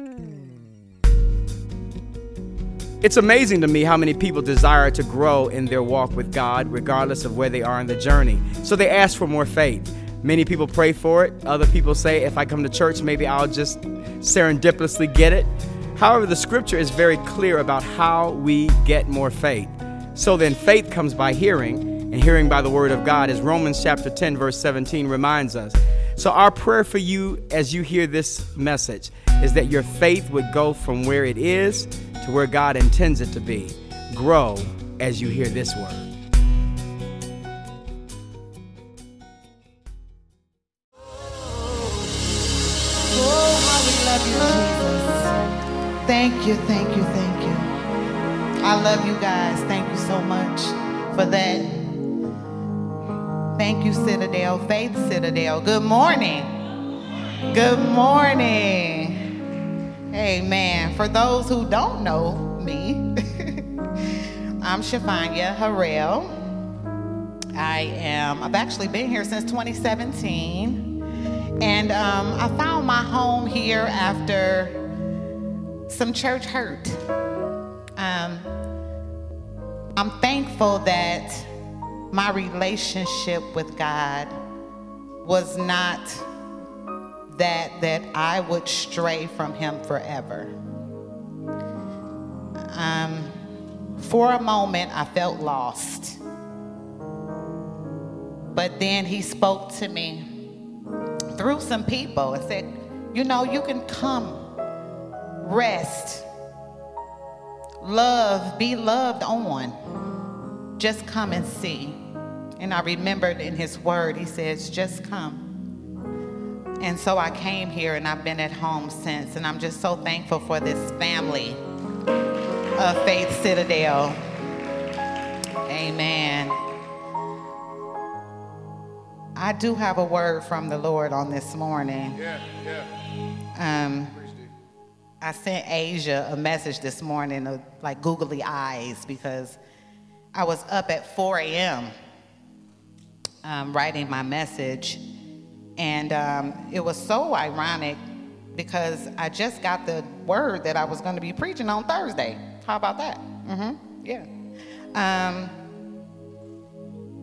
Hmm. It's amazing to me how many people desire to grow in their walk with God, regardless of where they are in the journey. So they ask for more faith. Many people pray for it. Other people say, if I come to church, maybe I'll just serendipitously get it. However, the scripture is very clear about how we get more faith. So then, faith comes by hearing, and hearing by the word of God, as Romans chapter 10, verse 17 reminds us. So, our prayer for you as you hear this message is that your faith would go from where it is to where God intends it to be. Grow as you hear this word. Oh. Thank you, thank you, thank you. I love you guys. Thank you so much for that. Thank you, Citadel, Faith Citadel. Good morning. Good morning. Amen. For those who don't know me, I'm Shonfonya Harrell. I am, I've actually been here since 2017. And um, I found my home here after some church hurt. Um, I'm thankful that my relationship with God was not that that I would stray from Him forever. Um, for a moment, I felt lost, but then He spoke to me through some people and said, "You know, you can come." rest, love, be loved on. Just come and see. And I remembered in his word, he says, just come. And so I came here and I've been at home since. And I'm just so thankful for this family of Faith Citadel. Amen. I do have a word from the Lord on this morning. Yeah, yeah. Um, I sent Asia a message this morning of like googly eyes because I was up at 4 a.m. Um, writing my message. And um, it was so ironic because I just got the word that I was going to be preaching on Thursday. How about that? Mm-hmm. Yeah. Um,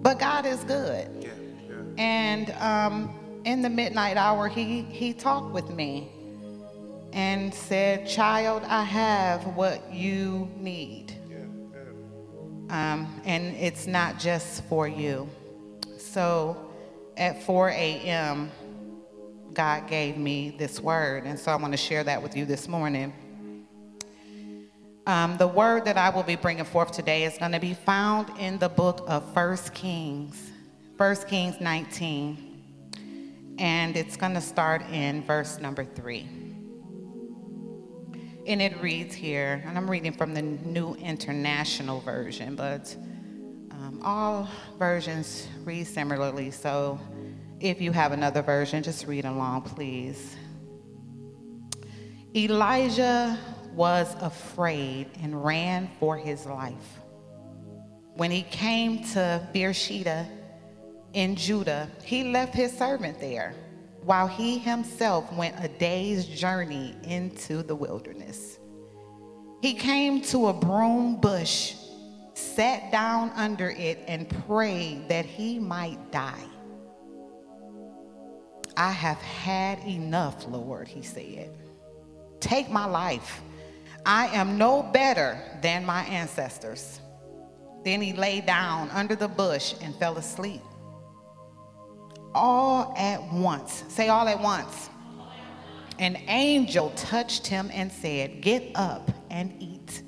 but God is good. Yeah, yeah. And um, in the midnight hour, he, he talked with me and said, Child, I have what you need. Um, and it's not just for you. So at 4 a.m., God gave me this word, and so I want to share that with you this morning. Um, the word that I will be bringing forth today is going to be found in the book of First Kings, First Kings 19, and it's going to start in verse number 3. And it reads here, and I'm reading from the New International Version, but um, all versions read similarly. So if you have another version, just read along, please. Elijah was afraid and ran for his life. When he came to Beersheba in Judah, he left his servant there while he himself went a day's journey into the wilderness. He came to a broom bush, sat down under it, and prayed that he might die. I have had enough, Lord, he said. Take my life. I am no better than my ancestors. Then he lay down under the bush and fell asleep all at once. Say all at once. An angel touched him and said, Get up and eat.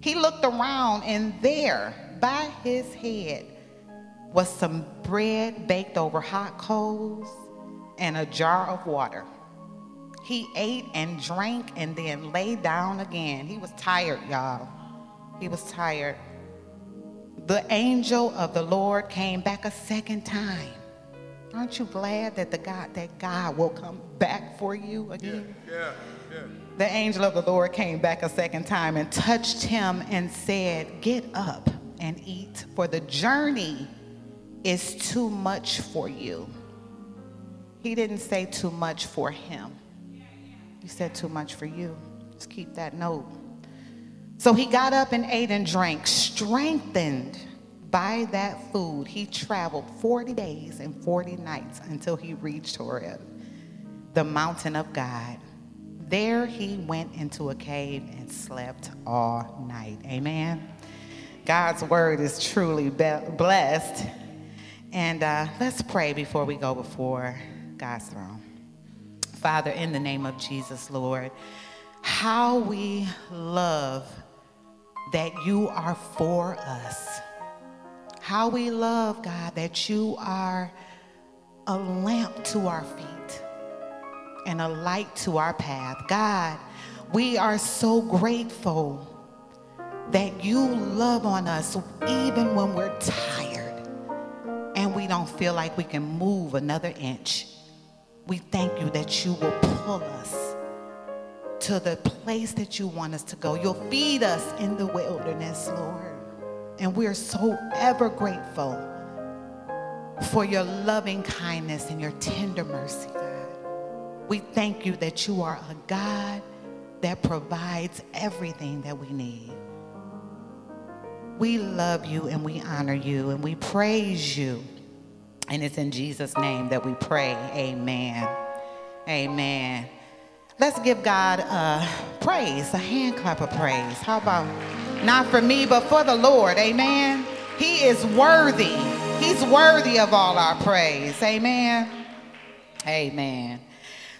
He looked around, and there by his head was some bread baked over hot coals and a jar of water. He ate and drank and then lay down again. He was tired, y'all. He was tired. The angel of the Lord came back a second time Aren't you glad that the God that God will come back for you again? Yeah, yeah, yeah. The angel of the Lord came back a second time and touched him and said, "Get up and eat, for the journey is too much for you." He didn't say too much for him. He said, Too much for you. Just keep that note. So he got up and ate and drank, strengthened by that food. He traveled 40 days and 40 nights until he reached Horeb, the mountain of God. There he went into a cave and slept all night. Amen. God's word is truly blessed. And uh, let's pray before we go before God's throne. Father, in the name of Jesus, Lord, how we love that you are for us. How we love, God, that you are a lamp to our feet and a light to our path. God, we are so grateful that you love on us even when we're tired and we don't feel like we can move another inch. We thank you that you will pull us to the place that you want us to go. You'll feed us in the wilderness, Lord. And we're so ever grateful for your loving kindness and your tender mercy, God. We thank you that you are a God that provides everything that we need. We love you and we honor you and we praise you. And it's in Jesus' name that we pray. Amen. Amen. Let's give God a praise, a hand clap of praise. How about not for me, but for the Lord? Amen. He is worthy. He's worthy of all our praise. Amen. Amen.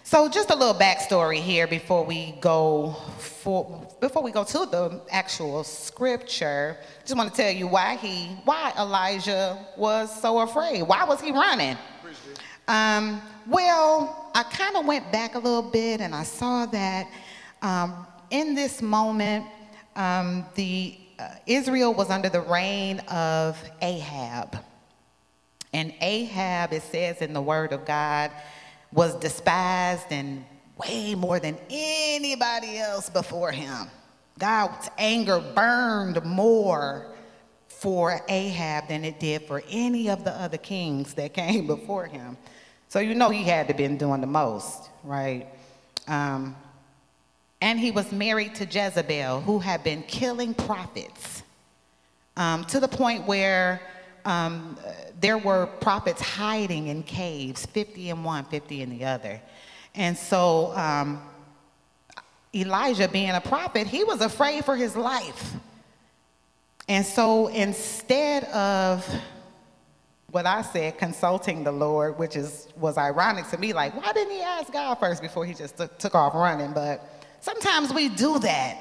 So just a little backstory here before we go for before we go to the actual scripture. Just want to tell you why he why Elijah was so afraid. Why was he running? Um, well, I kind of went back a little bit and I saw that um, in this moment, um, the uh, Israel was under the reign of Ahab. And Ahab, it says in the Word of God, was despised and way more than anybody else before him. God's anger burned more for Ahab than it did for any of the other kings that came before him. So you know he had to been doing the most, right? Um, and he was married to Jezebel, who had been killing prophets um, to the point where um, there were prophets hiding in caves, 50 in one, 50 in the other. And so um, Elijah, being a prophet, he was afraid for his life. And so instead of what I said, consulting the Lord, which is was ironic to me. Like, why didn't he ask God first before he just took, took off running? But sometimes we do that.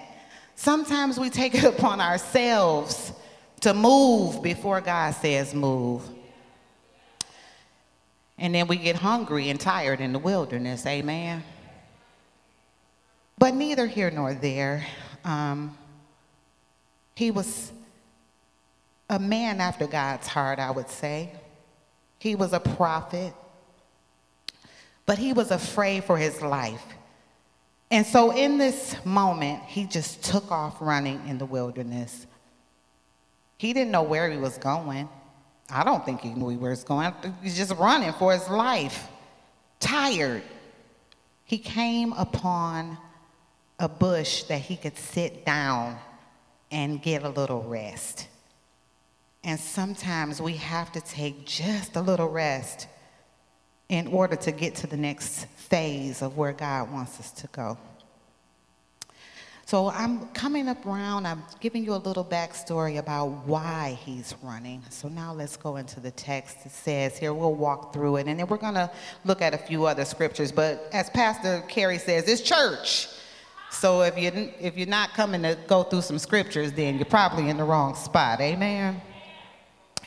Sometimes we take it upon ourselves to move before God says move. And then we get hungry and tired in the wilderness, amen? But neither here nor there. Um, he was a man after God's heart, I would say. He was a prophet, but he was afraid for his life. And so in this moment, he just took off running in the wilderness. He didn't know where he was going. I don't think he knew where he was going. He's just running for his life, tired. He came upon a bush that he could sit down and get a little rest. And sometimes we have to take just a little rest in order to get to the next phase of where God wants us to go. So I'm coming up around, I'm giving you a little backstory about why he's running. So now let's go into the text. It says here, we'll walk through it, and then we're going to look at a few other scriptures. But as Pastor Carey says, it's church. So if you're, if you're not coming to go through some scriptures, then you're probably in the wrong spot. Amen.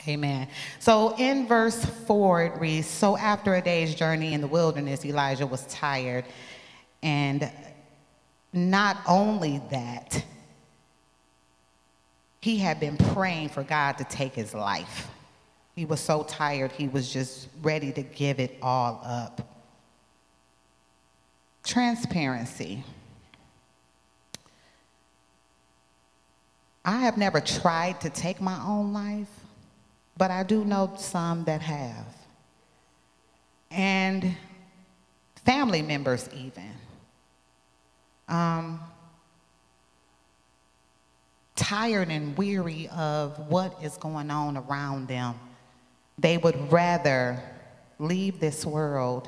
Amen. So in verse 4, it reads So after a day's journey in the wilderness, Elijah was tired. And not only that, he had been praying for God to take his life. He was so tired, he was just ready to give it all up. Transparency. I have never tried to take my own life but I do know some that have. And family members, even. Um, tired and weary of what is going on around them. They would rather leave this world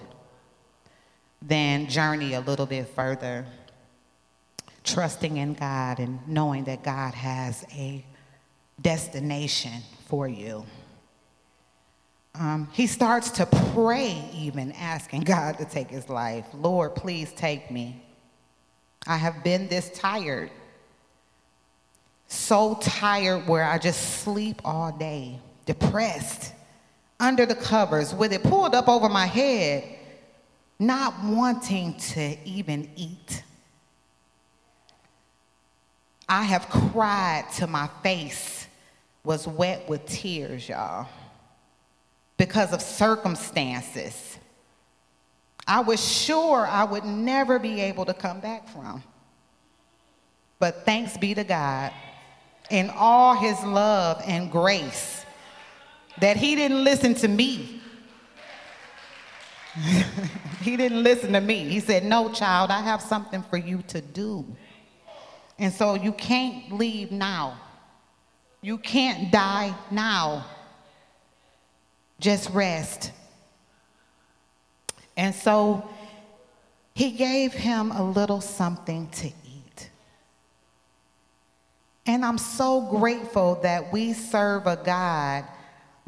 than journey a little bit further, trusting in God and knowing that God has a destination for you. Um, he starts to pray, even asking God to take his life. Lord, please take me. I have been this tired so tired where I just sleep all day, depressed, under the covers, with it pulled up over my head, not wanting to even eat. I have cried till my face was wet with tears, y'all, because of circumstances I was sure I would never be able to come back from. But thanks be to God in all his love and grace that he didn't listen to me. he didn't listen to me. He said, No, child, I have something for you to do. And so you can't leave now. You can't die now. Just rest. And so he gave him a little something to eat. And I'm so grateful that we serve a God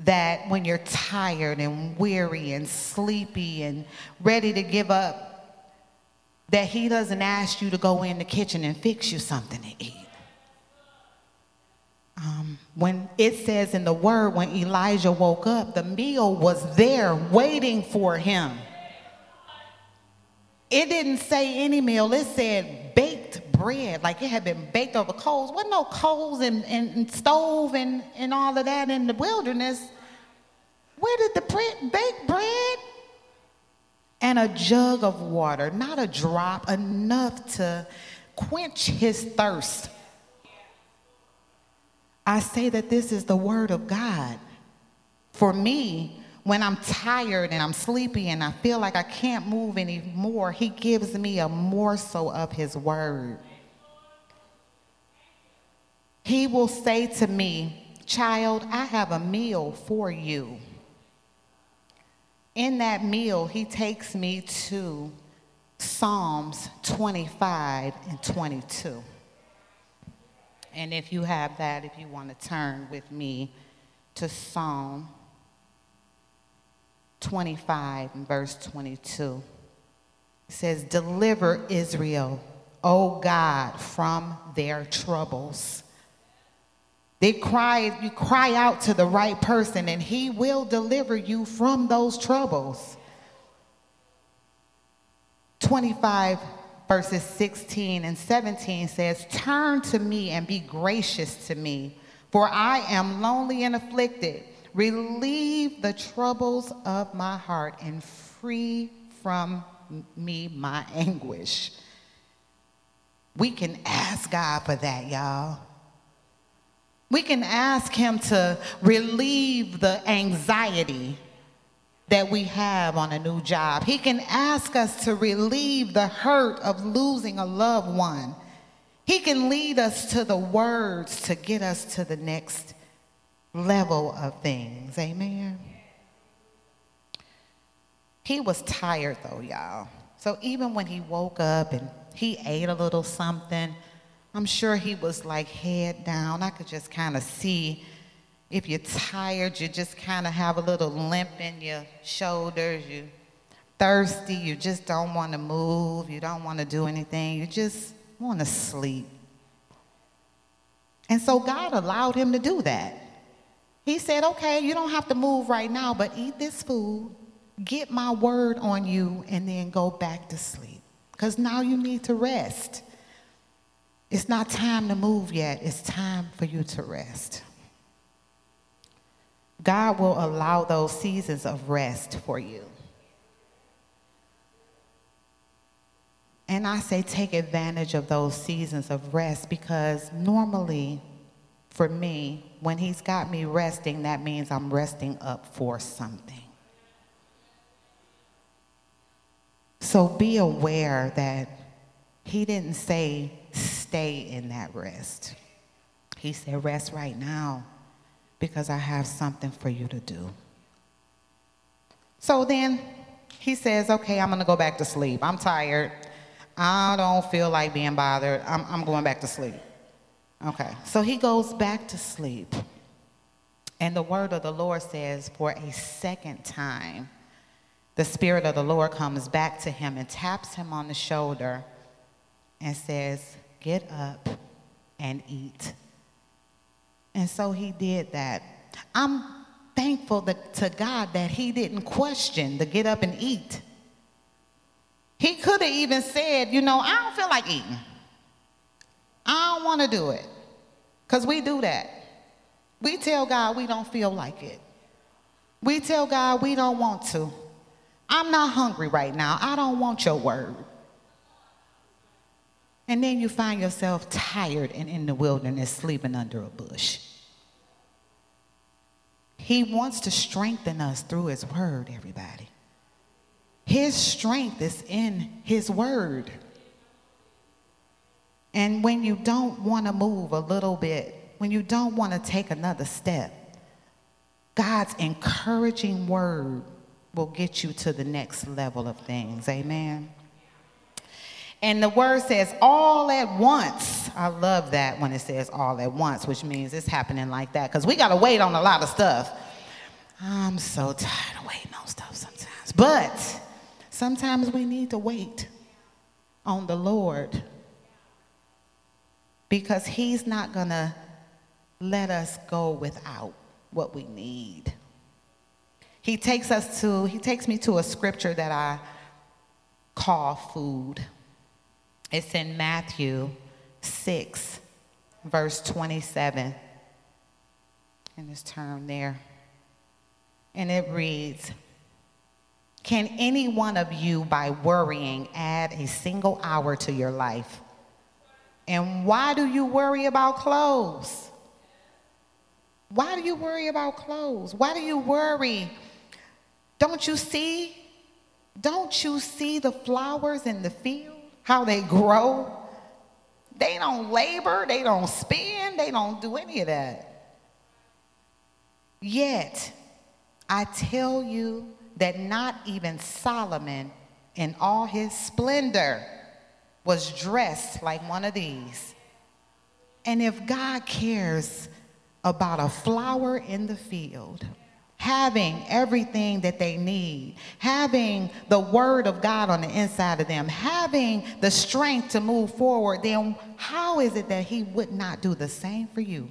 that when you're tired and weary and sleepy and ready to give up, that he doesn't ask you to go in the kitchen and fix you something to eat. Um, when it says in the word, when Elijah woke up, the meal was there waiting for him. It didn't say any meal, it said baked bread, like it had been baked over coals. Wasn't no coals and, and, and stove and, and all of that in the wilderness. Where did the bread, baked bread? And a jug of water, not a drop, enough to quench his thirst. I say that this is the word of God. For me, when I'm tired and I'm sleepy and I feel like I can't move anymore, He gives me a morsel of His word. He will say to me, Child, I have a meal for you. In that meal, He takes me to Psalms 25 and 22. And if you have that, if you want to turn with me to Psalm 25 and verse 22. It says, Deliver Israel, O God, from their troubles. They cry, you cry out to the right person, and he will deliver you from those troubles. 25 verses 16 and 17 says, Turn to me and be gracious to me, for I am lonely and afflicted. Relieve the troubles of my heart and free from me my anguish. We can ask God for that, y'all. We can ask Him to relieve the anxiety that we have on a new job. He can ask us to relieve the hurt of losing a loved one. He can lead us to the words to get us to the next level of things. Amen. He was tired though, y'all. So even when he woke up and he ate a little something, I'm sure he was like head down. I could just kind of see if you're tired, you just kind of have a little limp in your shoulders, you thirsty, you just don't want to move, you don't want to do anything, you just want to sleep. And so God allowed him to do that. He said, okay, you don't have to move right now, but eat this food, get my word on you, and then go back to sleep. Because now you need to rest. It's not time to move yet, it's time for you to rest. God will allow those seasons of rest for you. And I say take advantage of those seasons of rest because normally for me, when he's got me resting, that means I'm resting up for something. So be aware that he didn't say stay in that rest. He said, Rest right now because I have something for you to do. So then he says, Okay, I'm going to go back to sleep. I'm tired. I don't feel like being bothered. I'm, I'm going back to sleep. Okay, so he goes back to sleep. And the word of the Lord says, For a second time, the Spirit of the Lord comes back to him and taps him on the shoulder and says, Get up and eat. And so he did that. I'm thankful that, to God that he didn't question the get up and eat. He could have even said, You know, I don't feel like eating. I don't want to do it. Because we do that. We tell God we don't feel like it. We tell God we don't want to. I'm not hungry right now. I don't want your word. And then you find yourself tired and in the wilderness sleeping under a bush. He wants to strengthen us through his word, everybody. His strength is in his word. And when you don't want to move a little bit, when you don't want to take another step, God's encouraging word will get you to the next level of things. Amen. And the word says all at once. I love that when it says all at once, which means it's happening like that because we got to wait on a lot of stuff. I'm so tired of waiting on stuff sometimes. But sometimes we need to wait on the Lord because He's not going to let us go without what we need. He takes us to, he takes me to a scripture that I call food. It's in Matthew 6, verse 27. And it's turned there. And it reads Can any one of you, by worrying, add a single hour to your life? And why do you worry about clothes? Why do you worry about clothes? Why do you worry? Don't you see? Don't you see the flowers in the field? How they grow? They don't labor, they don't spin, they don't do any of that. Yet, I tell you that not even Solomon in all his splendor was dressed like one of these. And if God cares about a flower in the field, having everything that they need, having the word of God on the inside of them, having the strength to move forward, then how is it that He would not do the same for you?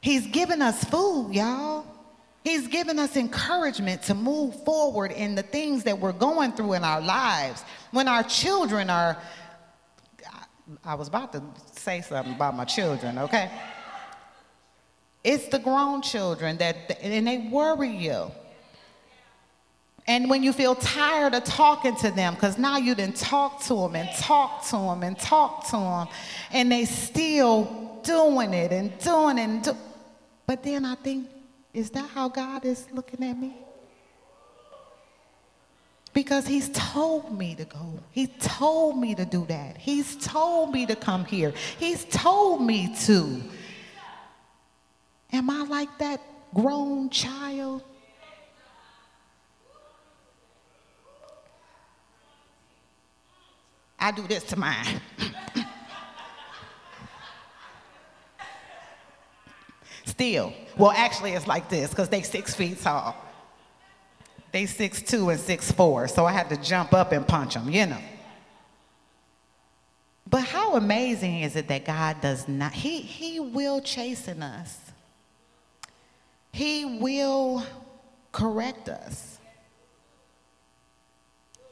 He's given us food, y'all. He's given us encouragement to move forward in the things that we're going through in our lives. When our children are, I was about to say something about my children, okay? It's the grown children that, and they worry you. And when you feel tired of talking to them, because now you didn't talk to them and talk to them and talk to them, and they still doing it and doing it. And do- but then I think, is that how God is looking at me? Because he's told me to go. He told me to do that. He's told me to come here. He's told me to. Am I like that grown child? I do this to mine. Still. Well, actually, it's like this because they six feet tall. They six two and six four, so I had to jump up and punch them, you know. But how amazing is it that God does not, He, he will chasten us. He will correct us.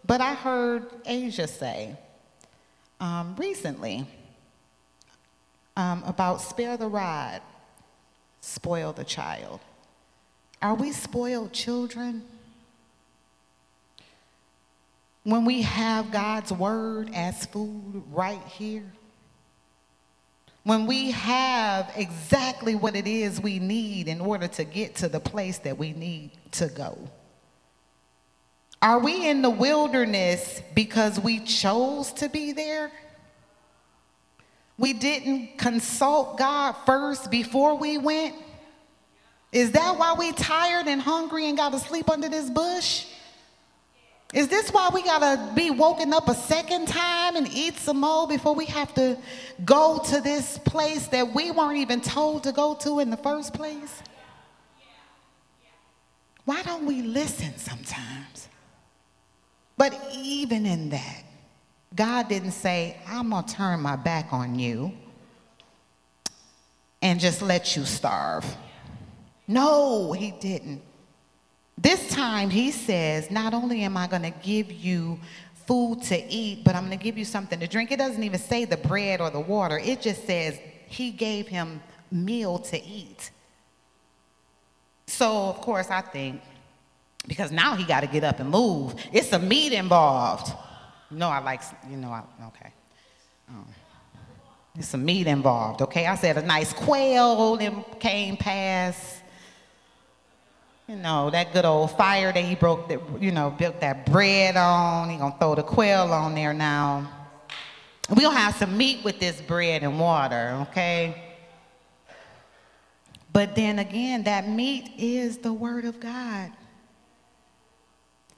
But I heard Asia say um, recently um, about spare the rod spoil the child. Are we spoiled children? When we have God's word as food right here? When we have exactly what it is we need in order to get to the place that we need to go? Are we in the wilderness because we chose to be there? We didn't consult God first before we went? Is that why we tired and hungry and got to sleep under this bush? Is this why we got to be woken up a second time and eat some more before we have to go to this place that we weren't even told to go to in the first place? Why don't we listen sometimes? But even in that, God didn't say, I'm to turn my back on you and just let you starve. No, he didn't. This time he says, Not only am I going to give you food to eat, but I'm going to give you something to drink. It doesn't even say the bread or the water, it just says he gave him meal to eat. So, of course, I think, because now he got to get up and move, it's a meat involved. Know, I like, you know, I, okay. Um, there's some meat involved, okay? I said a nice quail came past. You know, that good old fire that he broke, that, you know, built that bread on. He gonna throw the quail on there now. We'll have some meat with this bread and water, okay? But then again, that meat is the word of God.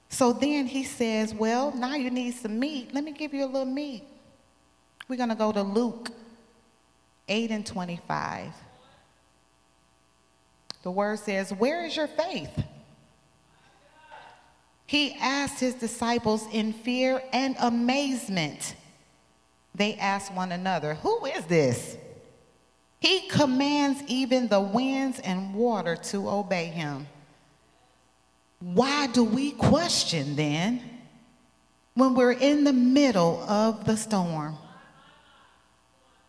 So then he says, Well, now you need some meat. Let me give you a little meat. We're going to go to Luke 8 and 25. The word says, Where is your faith? He asked his disciples in fear and amazement. They asked one another, Who is this? He commands even the winds and water to obey him. Why do we question then when we're in the middle of the storm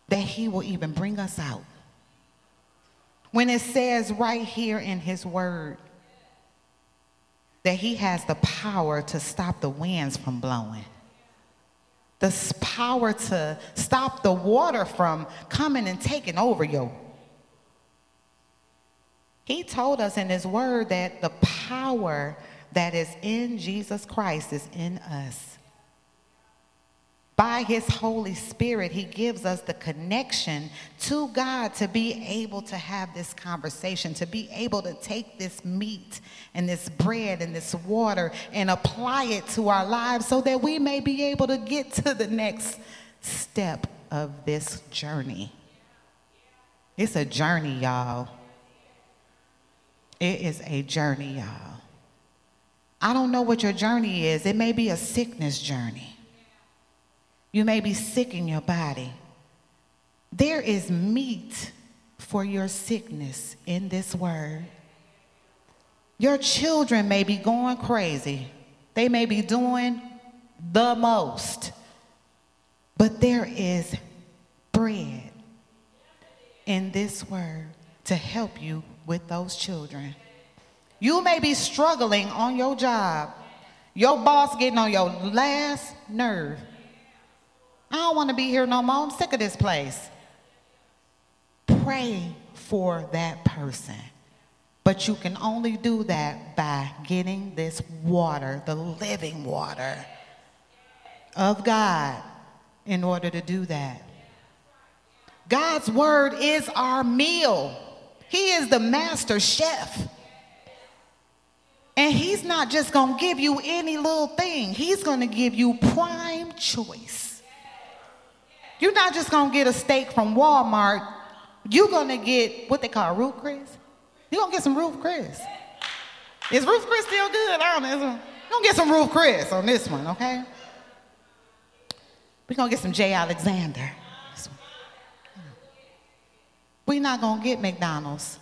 that he will even bring us out? When it says right here in his word that he has the power to stop the winds from blowing, the power to stop the water from coming and taking over you. He told us in his word that the power that is in Jesus Christ is in us by his Holy Spirit, he gives us the connection to God to be able to have this conversation, to be able to take this meat and this bread and this water and apply it to our lives so that we may be able to get to the next step of this journey. It's a journey, y'all. It is a journey, y'all. I don't know what your journey is. It may be a sickness journey. You may be sick in your body. There is meat for your sickness in this word. Your children may be going crazy. They may be doing the most. But there is bread in this word to help you with those children. You may be struggling on your job. Your boss getting on your last nerve. I don't want to be here no more. I'm sick of this place. Pray for that person. But you can only do that by getting this water, the living water of God, in order to do that. God's word is our meal. He is the master chef. And he's not just going to give you any little thing. He's going to give you prime choice. You're not just gonna get a steak from Walmart. You're gonna get what they call Ruth Chris. You're gonna get some Ruth Chris. Is Ruth Chris still good? I don't know. You're gonna get some Ruth Chris on this one, okay? We're gonna get some J. Alexander. We're not gonna get McDonald's.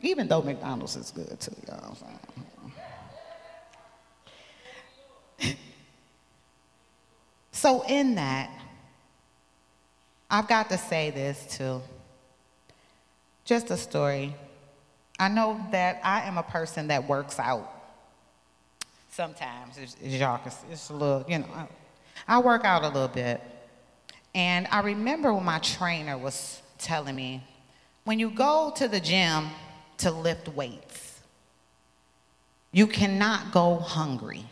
Even though McDonald's is good too, y'all. So, in that, I've got to say this too. Just a story. I know that I am a person that works out. Sometimes, it's, see, it's a little, you know, I work out a little bit. And I remember when my trainer was telling me, when you go to the gym to lift weights, you cannot go hungry.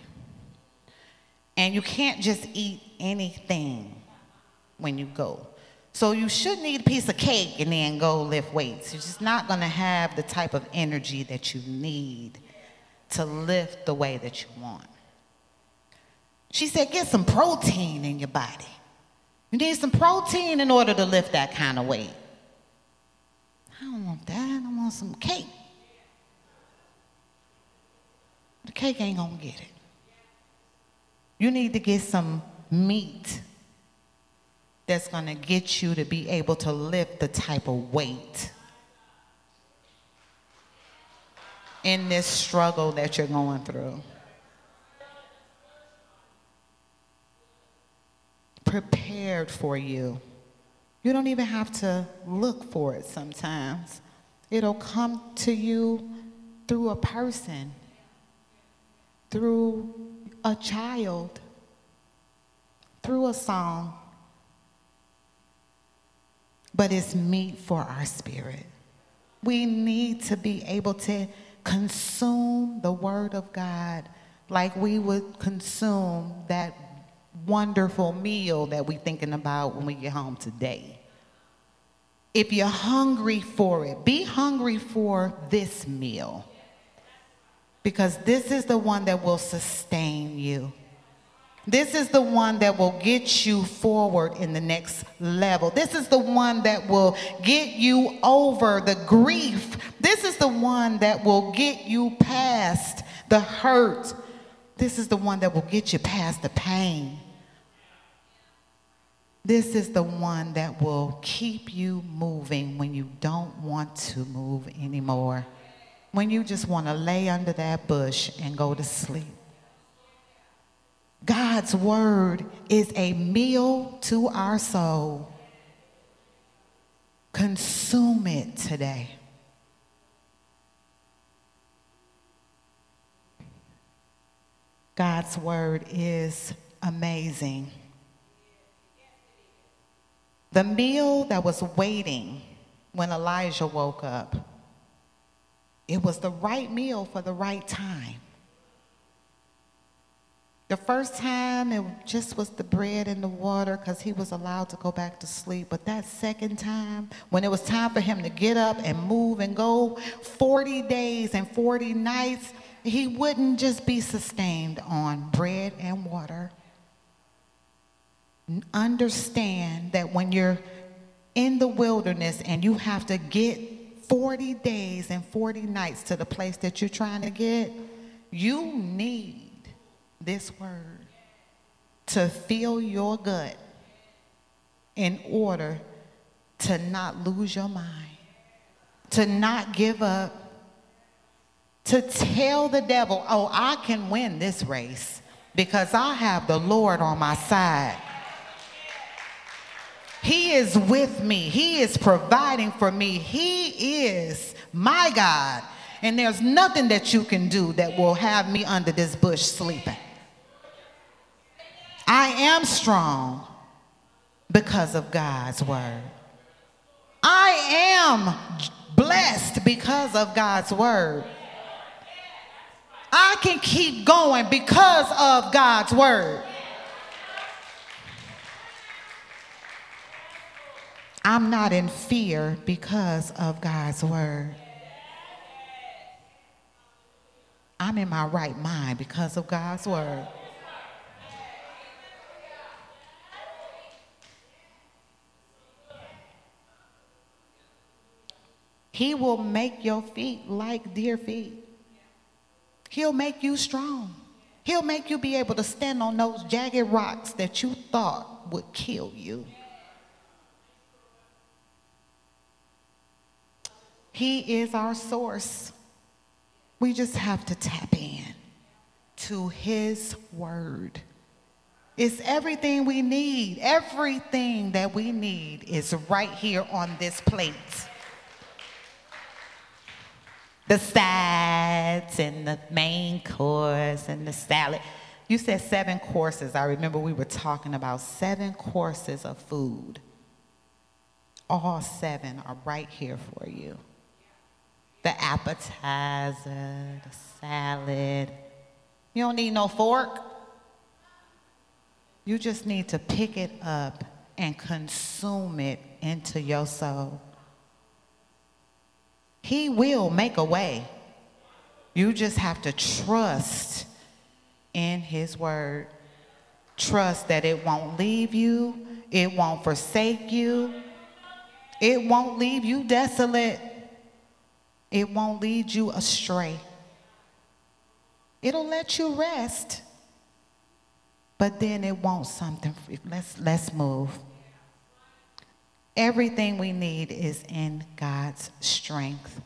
And you can't just eat anything. when you go. So you shouldn't eat a piece of cake and then go lift weights. You're just not going to have the type of energy that you need to lift the way that you want. She said, get some protein in your body. You need some protein in order to lift that kind of weight. I don't want that. I want some cake. The cake ain't gonna get it. You need to get some meat that's gonna get you to be able to lift the type of weight in this struggle that you're going through. Prepared for you. You don't even have to look for it sometimes. It'll come to you through a person, through a child, through a song. But it's meat for our spirit. We need to be able to consume the Word of God like we would consume that wonderful meal that we're thinking about when we get home today. If you're hungry for it, be hungry for this meal because this is the one that will sustain you. This is the one that will get you forward in the next level. This is the one that will get you over the grief. This is the one that will get you past the hurt. This is the one that will get you past the pain. This is the one that will keep you moving when you don't want to move anymore. When you just want to lay under that bush and go to sleep. God's word is a meal to our soul. Consume it today. God's word is amazing. The meal that was waiting when Elijah woke up, it was the right meal for the right time. The first time, it just was the bread and the water because he was allowed to go back to sleep. But that second time, when it was time for him to get up and move and go 40 days and 40 nights, he wouldn't just be sustained on bread and water. Understand that when you're in the wilderness and you have to get 40 days and 40 nights to the place that you're trying to get, you need this word to fill your gut in order to not lose your mind, to not give up, to tell the devil, oh, I can win this race because I have the Lord on my side. He is with me. He is providing for me. He is my God. And there's nothing that you can do that will have me under this bush sleeping. I am strong because of God's word. I am blessed because of God's word. I can keep going because of God's word. I'm not in fear because of God's word. I'm in my right mind because of God's word. He will make your feet like deer feet. He'll make you strong. He'll make you be able to stand on those jagged rocks that you thought would kill you. He is our source. We just have to tap in to His Word. It's everything we need. Everything that we need is right here on this plate the sides and the main course and the salad. You said seven courses. I remember we were talking about seven courses of food. All seven are right here for you. The appetizer, the salad. You don't need no fork. You just need to pick it up and consume it into your soul. He will make a way. You just have to trust in His word. Trust that it won't leave you, it won't forsake you, it won't leave you desolate, it won't lead you astray. It'll let you rest, but then it won't something. Let's, let's move. Everything we need is in God's strength.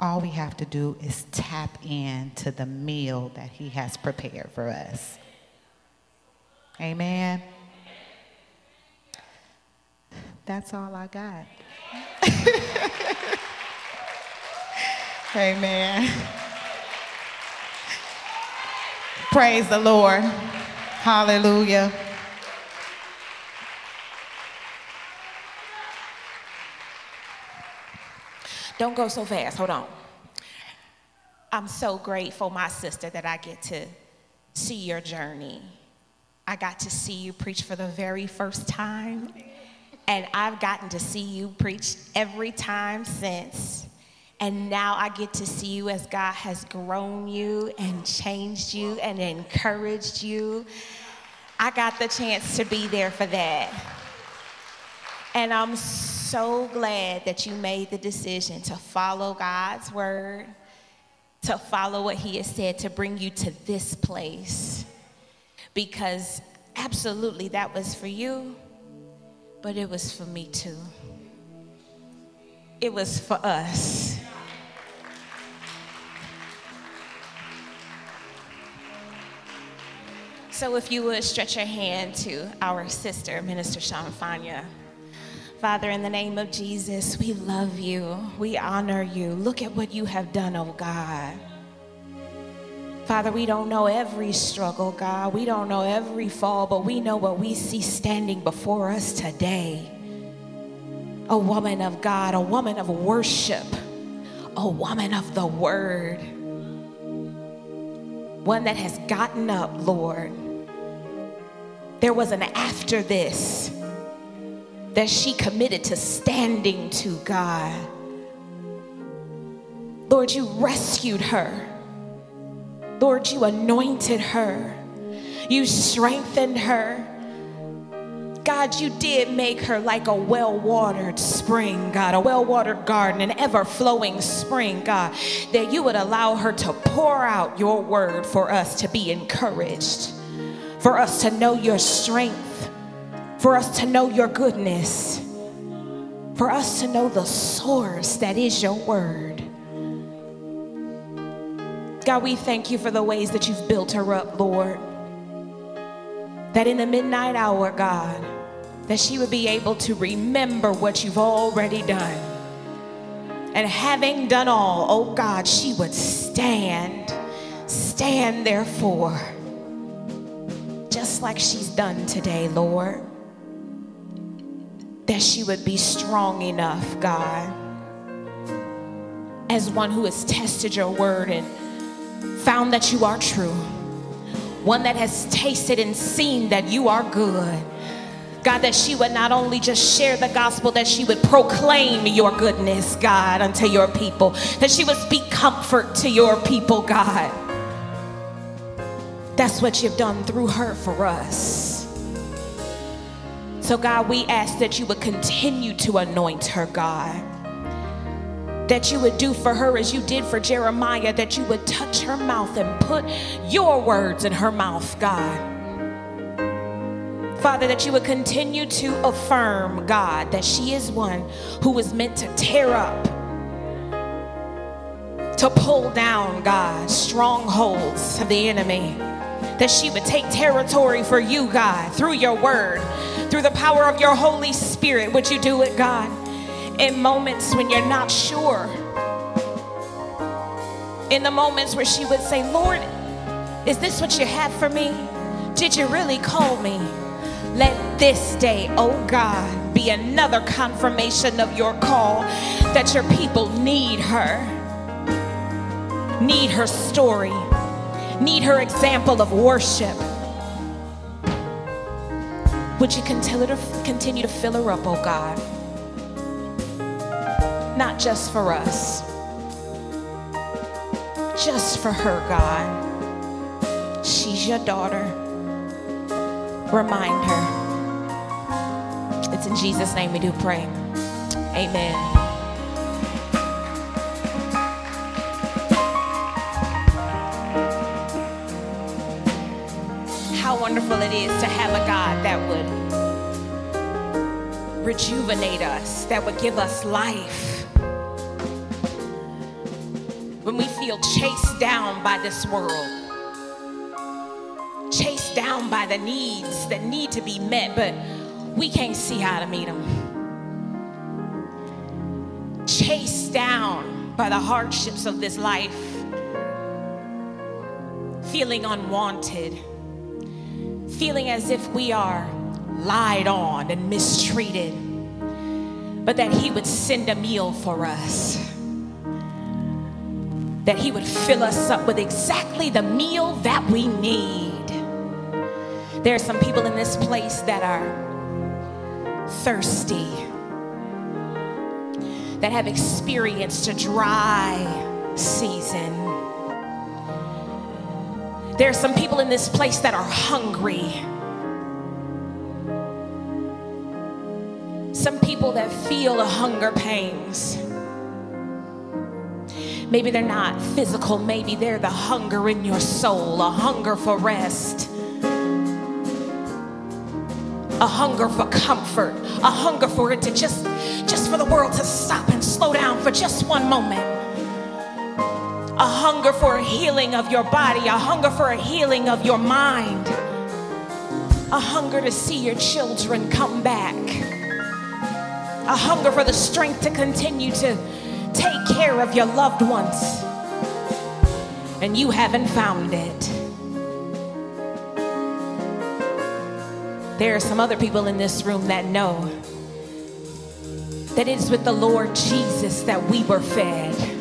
All we have to do is tap into the meal that He has prepared for us. Amen. That's all I got. Amen. Praise the Lord. Hallelujah. Don't go so fast. Hold on. I'm so grateful, my sister, that I get to see your journey. I got to see you preach for the very first time, and I've gotten to see you preach every time since. And now I get to see you as God has grown you and changed you and encouraged you. I got the chance to be there for that. And I'm so glad that you made the decision to follow God's word, to follow what He has said, to bring you to this place. Because absolutely that was for you, but it was for me too. It was for us. So, if you would stretch your hand to our sister, Minister Shonfonya. Father, in the name of Jesus, we love you. We honor you. Look at what you have done, oh God. Father, we don't know every struggle, God. We don't know every fall, but we know what we see standing before us today. A woman of God, a woman of worship, a woman of the word. One that has gotten up, Lord there was an after this that she committed to standing to God. Lord, you rescued her. Lord, you anointed her. You strengthened her. God, you did make her like a well watered spring, God, a well watered garden, an ever flowing spring, God, that you would allow her to pour out your word for us to be encouraged for us to know your strength, for us to know your goodness, for us to know the source that is your word. God, we thank you for the ways that you've built her up, Lord. That in the midnight hour, God, that she would be able to remember what you've already done. And having done all, oh God, she would stand, stand therefore just like she's done today, Lord. That she would be strong enough, God, as one who has tested your word and found that you are true, one that has tasted and seen that you are good. God, that she would not only just share the gospel, that she would proclaim your goodness, God, unto your people, that she would speak comfort to your people, God. That's what you've done through her for us. So, God, we ask that you would continue to anoint her, God. That you would do for her as you did for Jeremiah, that you would touch her mouth and put your words in her mouth, God. Father, that you would continue to affirm, God, that she is one who was meant to tear up, to pull down, God, strongholds of the enemy that she would take territory for you, God, through your word, through the power of your Holy Spirit. Would you do it, God, in moments when you're not sure? In the moments where she would say, Lord, is this what you have for me? Did you really call me? Let this day, oh God, be another confirmation of your call that your people need her, need her story need her example of worship. Would you continue to, fill her up, oh God? Not just for us, just for her, God. She's your daughter. Remind her. It's in Jesus' name we do pray. Amen. Wonderful it is to have a God that would rejuvenate us, that would give us life. When we feel chased down by this world, chased down by the needs that need to be met, but we can't see how to meet them. Chased down by the hardships of this life, feeling unwanted feeling as if we are lied on and mistreated, but that He would send a meal for us. That He would fill us up with exactly the meal that we need. There are some people in this place that are thirsty, that have experienced a dry season there are some people in this place that are hungry. Some people that feel the hunger pains. Maybe they're not physical, maybe they're the hunger in your soul, a hunger for rest, a hunger for comfort, a hunger for it to just just for the world to stop and slow down for just one moment a hunger for a healing of your body, a hunger for a healing of your mind, a hunger to see your children come back, a hunger for the strength to continue to take care of your loved ones. And you haven't found it. There are some other people in this room that know that it is with the Lord Jesus that we were fed.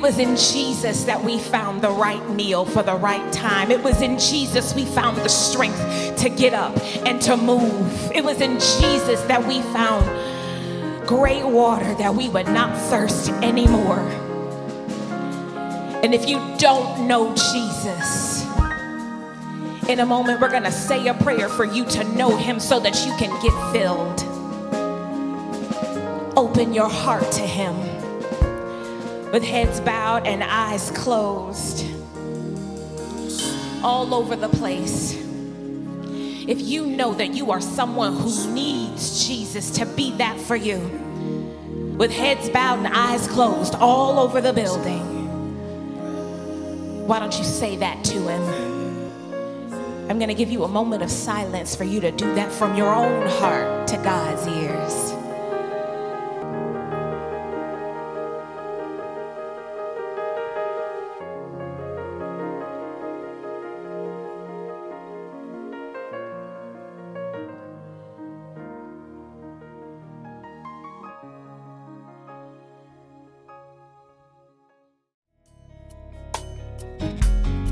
It was in Jesus that we found the right meal for the right time. It was in Jesus we found the strength to get up and to move. It was in Jesus that we found great water that we would not thirst anymore. And if you don't know Jesus, in a moment we're going to say a prayer for you to know him so that you can get filled. Open your heart to him with heads bowed and eyes closed, all over the place. If you know that you are someone who needs Jesus to be that for you, with heads bowed and eyes closed, all over the building, why don't you say that to Him? I'm going to give you a moment of silence for you to do that from your own heart to God's ears.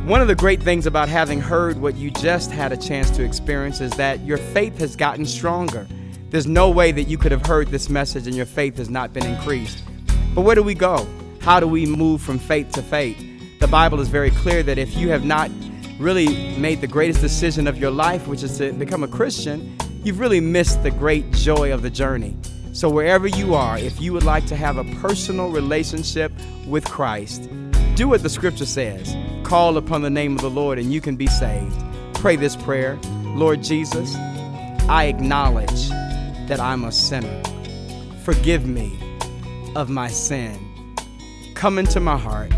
One of the great things about having heard what you just had a chance to experience is that your faith has gotten stronger. There's no way that you could have heard this message and your faith has not been increased. But where do we go? How do we move from faith to faith? The Bible is very clear that if you have not really made the greatest decision of your life, which is to become a Christian, you've really missed the great joy of the journey. So, wherever you are, if you would like to have a personal relationship with Christ, do what the scripture says call upon the name of the Lord and you can be saved. Pray this prayer Lord Jesus, I acknowledge that I'm a sinner. Forgive me of my sin. Come into my heart.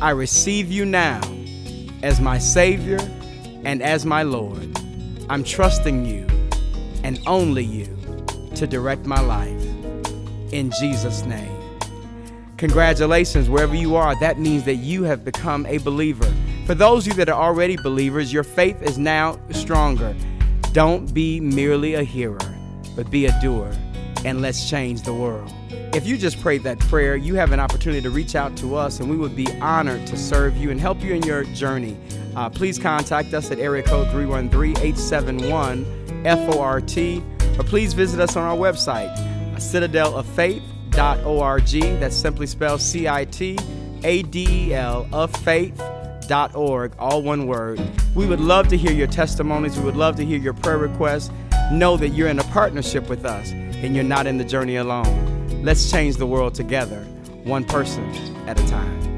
I receive you now as my Savior and as my Lord. I'm trusting you and only you to direct my life. In Jesus' name. Congratulations, wherever you are, that means that you have become a believer. For those of you that are already believers, your faith is now stronger. Don't be merely a hearer, but be a doer, and let's change the world. If you just prayed that prayer, you have an opportunity to reach out to us, and we would be honored to serve you and help you in your journey. Uh, please contact us at area code 313 871 FORT, or please visit us on our website, citadeloffaith.org. That's simply spelled C I T A D E L of faith.org, all one word. We would love to hear your testimonies. We would love to hear your prayer requests. Know that you're in a partnership with us and you're not in the journey alone. Let's change the world together, one person at a time.